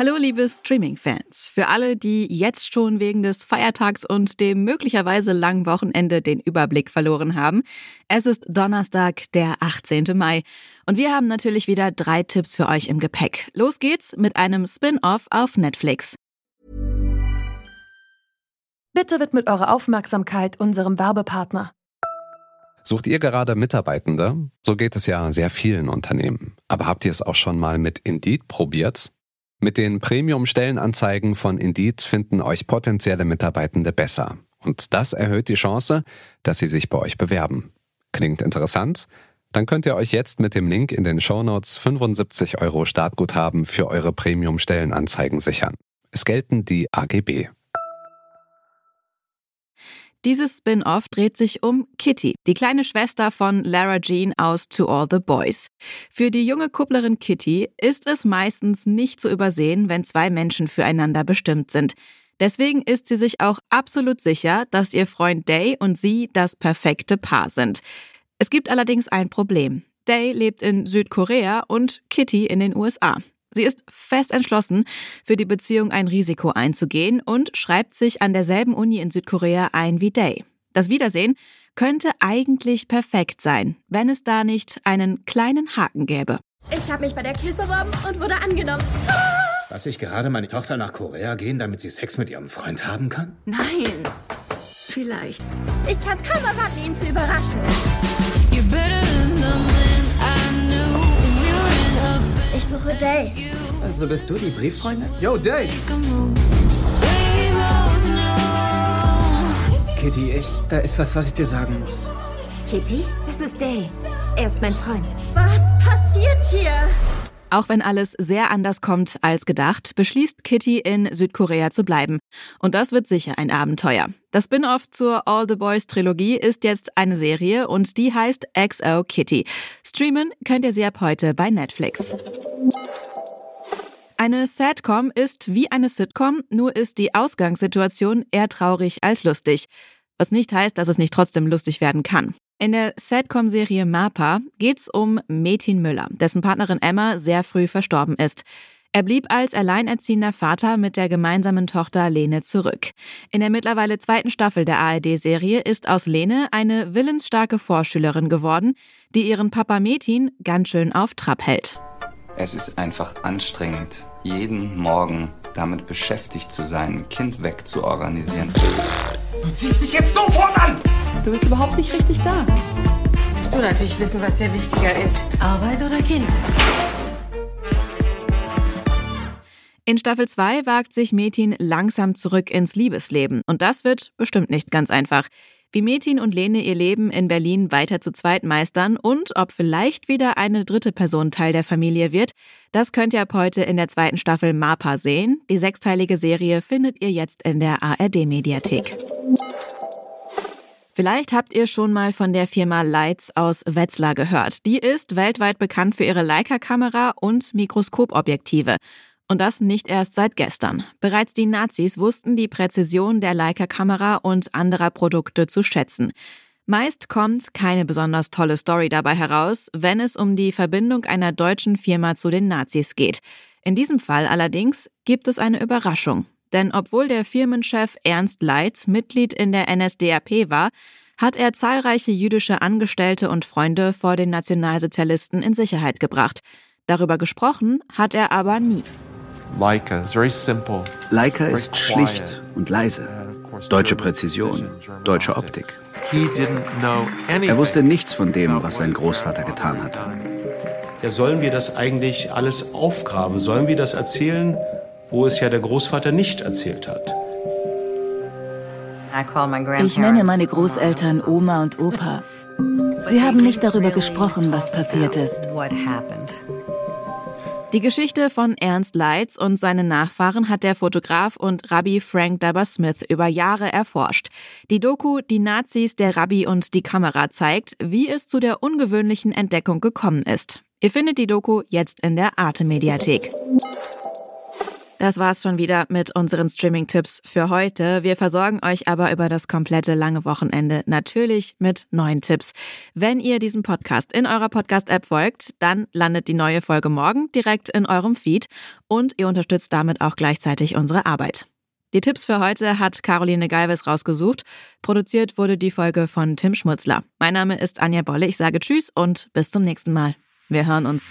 Hallo liebe Streaming-Fans. Für alle, die jetzt schon wegen des Feiertags und dem möglicherweise langen Wochenende den Überblick verloren haben. Es ist Donnerstag, der 18. Mai. Und wir haben natürlich wieder drei Tipps für euch im Gepäck. Los geht's mit einem Spin-off auf Netflix. Bitte widmet eure Aufmerksamkeit unserem Werbepartner. Sucht ihr gerade Mitarbeitende? So geht es ja sehr vielen Unternehmen. Aber habt ihr es auch schon mal mit Indeed probiert? Mit den Premium-Stellenanzeigen von Indeed finden euch potenzielle Mitarbeitende besser. Und das erhöht die Chance, dass sie sich bei euch bewerben. Klingt interessant? Dann könnt ihr euch jetzt mit dem Link in den Shownotes 75 Euro Startguthaben für eure Premium-Stellenanzeigen sichern. Es gelten die AGB. Dieses Spin-off dreht sich um Kitty, die kleine Schwester von Lara Jean aus To All the Boys. Für die junge Kupplerin Kitty ist es meistens nicht zu übersehen, wenn zwei Menschen füreinander bestimmt sind. Deswegen ist sie sich auch absolut sicher, dass ihr Freund Day und sie das perfekte Paar sind. Es gibt allerdings ein Problem. Day lebt in Südkorea und Kitty in den USA. Sie ist fest entschlossen, für die Beziehung ein Risiko einzugehen und schreibt sich an derselben Uni in Südkorea ein wie Day. Das Wiedersehen könnte eigentlich perfekt sein, wenn es da nicht einen kleinen Haken gäbe. Ich habe mich bei der KISS beworben und wurde angenommen. Lass ich gerade meine Tochter nach Korea gehen, damit sie Sex mit ihrem Freund haben kann? Nein. Vielleicht. Ich kann es kaum erwarten, ihn zu überraschen. Ich suche Day. Also bist du die Brieffreundin? Yo, Day! Kitty, ich. Da ist was, was ich dir sagen muss. Kitty, es ist Day. Er ist mein Freund. Was passiert hier? Auch wenn alles sehr anders kommt als gedacht, beschließt Kitty in Südkorea zu bleiben. Und das wird sicher ein Abenteuer. Das Spin-off zur All the Boys Trilogie ist jetzt eine Serie und die heißt XO Kitty. Streamen könnt ihr sie ab heute bei Netflix. Eine Sadcom ist wie eine Sitcom, nur ist die Ausgangssituation eher traurig als lustig. Was nicht heißt, dass es nicht trotzdem lustig werden kann. In der Sadcom-Serie MAPA geht's um Metin Müller, dessen Partnerin Emma sehr früh verstorben ist. Er blieb als alleinerziehender Vater mit der gemeinsamen Tochter Lene zurück. In der mittlerweile zweiten Staffel der ARD-Serie ist aus Lene eine willensstarke Vorschülerin geworden, die ihren Papa Metin ganz schön auf Trab hält. Es ist einfach anstrengend, jeden Morgen damit beschäftigt zu sein, ein Kind wegzuorganisieren. Du ziehst dich jetzt sofort an! Du bist überhaupt nicht richtig da. Du natürlich wissen, was dir wichtiger ist. Arbeit oder Kind? In Staffel 2 wagt sich Metin langsam zurück ins Liebesleben. Und das wird bestimmt nicht ganz einfach. Wie Metin und Lene ihr Leben in Berlin weiter zu zweit meistern und ob vielleicht wieder eine dritte Person Teil der Familie wird, das könnt ihr ab heute in der zweiten Staffel MAPA sehen. Die sechsteilige Serie findet ihr jetzt in der ARD-Mediathek. Vielleicht habt ihr schon mal von der Firma Lights aus Wetzlar gehört. Die ist weltweit bekannt für ihre Leica-Kamera und Mikroskopobjektive. Und das nicht erst seit gestern. Bereits die Nazis wussten die Präzision der Leica-Kamera und anderer Produkte zu schätzen. Meist kommt keine besonders tolle Story dabei heraus, wenn es um die Verbindung einer deutschen Firma zu den Nazis geht. In diesem Fall allerdings gibt es eine Überraschung. Denn obwohl der Firmenchef Ernst Leitz Mitglied in der NSDAP war, hat er zahlreiche jüdische Angestellte und Freunde vor den Nationalsozialisten in Sicherheit gebracht. Darüber gesprochen hat er aber nie. Leica ist schlicht und leise. Deutsche Präzision, deutsche Optik. Er wusste nichts von dem, was sein Großvater getan hat. Ja, sollen wir das eigentlich alles aufgraben? Sollen wir das erzählen, wo es ja der Großvater nicht erzählt hat? Ich nenne meine Großeltern Oma und Opa. Sie haben nicht darüber gesprochen, was passiert ist. Die Geschichte von Ernst Leitz und seinen Nachfahren hat der Fotograf und Rabbi Frank Dubber-Smith über Jahre erforscht. Die Doku Die Nazis, der Rabbi und die Kamera zeigt, wie es zu der ungewöhnlichen Entdeckung gekommen ist. Ihr findet die Doku jetzt in der Arte-Mediathek. Das war's schon wieder mit unseren Streaming-Tipps für heute. Wir versorgen euch aber über das komplette lange Wochenende natürlich mit neuen Tipps. Wenn ihr diesem Podcast in eurer Podcast-App folgt, dann landet die neue Folge morgen direkt in eurem Feed und ihr unterstützt damit auch gleichzeitig unsere Arbeit. Die Tipps für heute hat Caroline Galvez rausgesucht. Produziert wurde die Folge von Tim Schmutzler. Mein Name ist Anja Bolle. Ich sage Tschüss und bis zum nächsten Mal. Wir hören uns.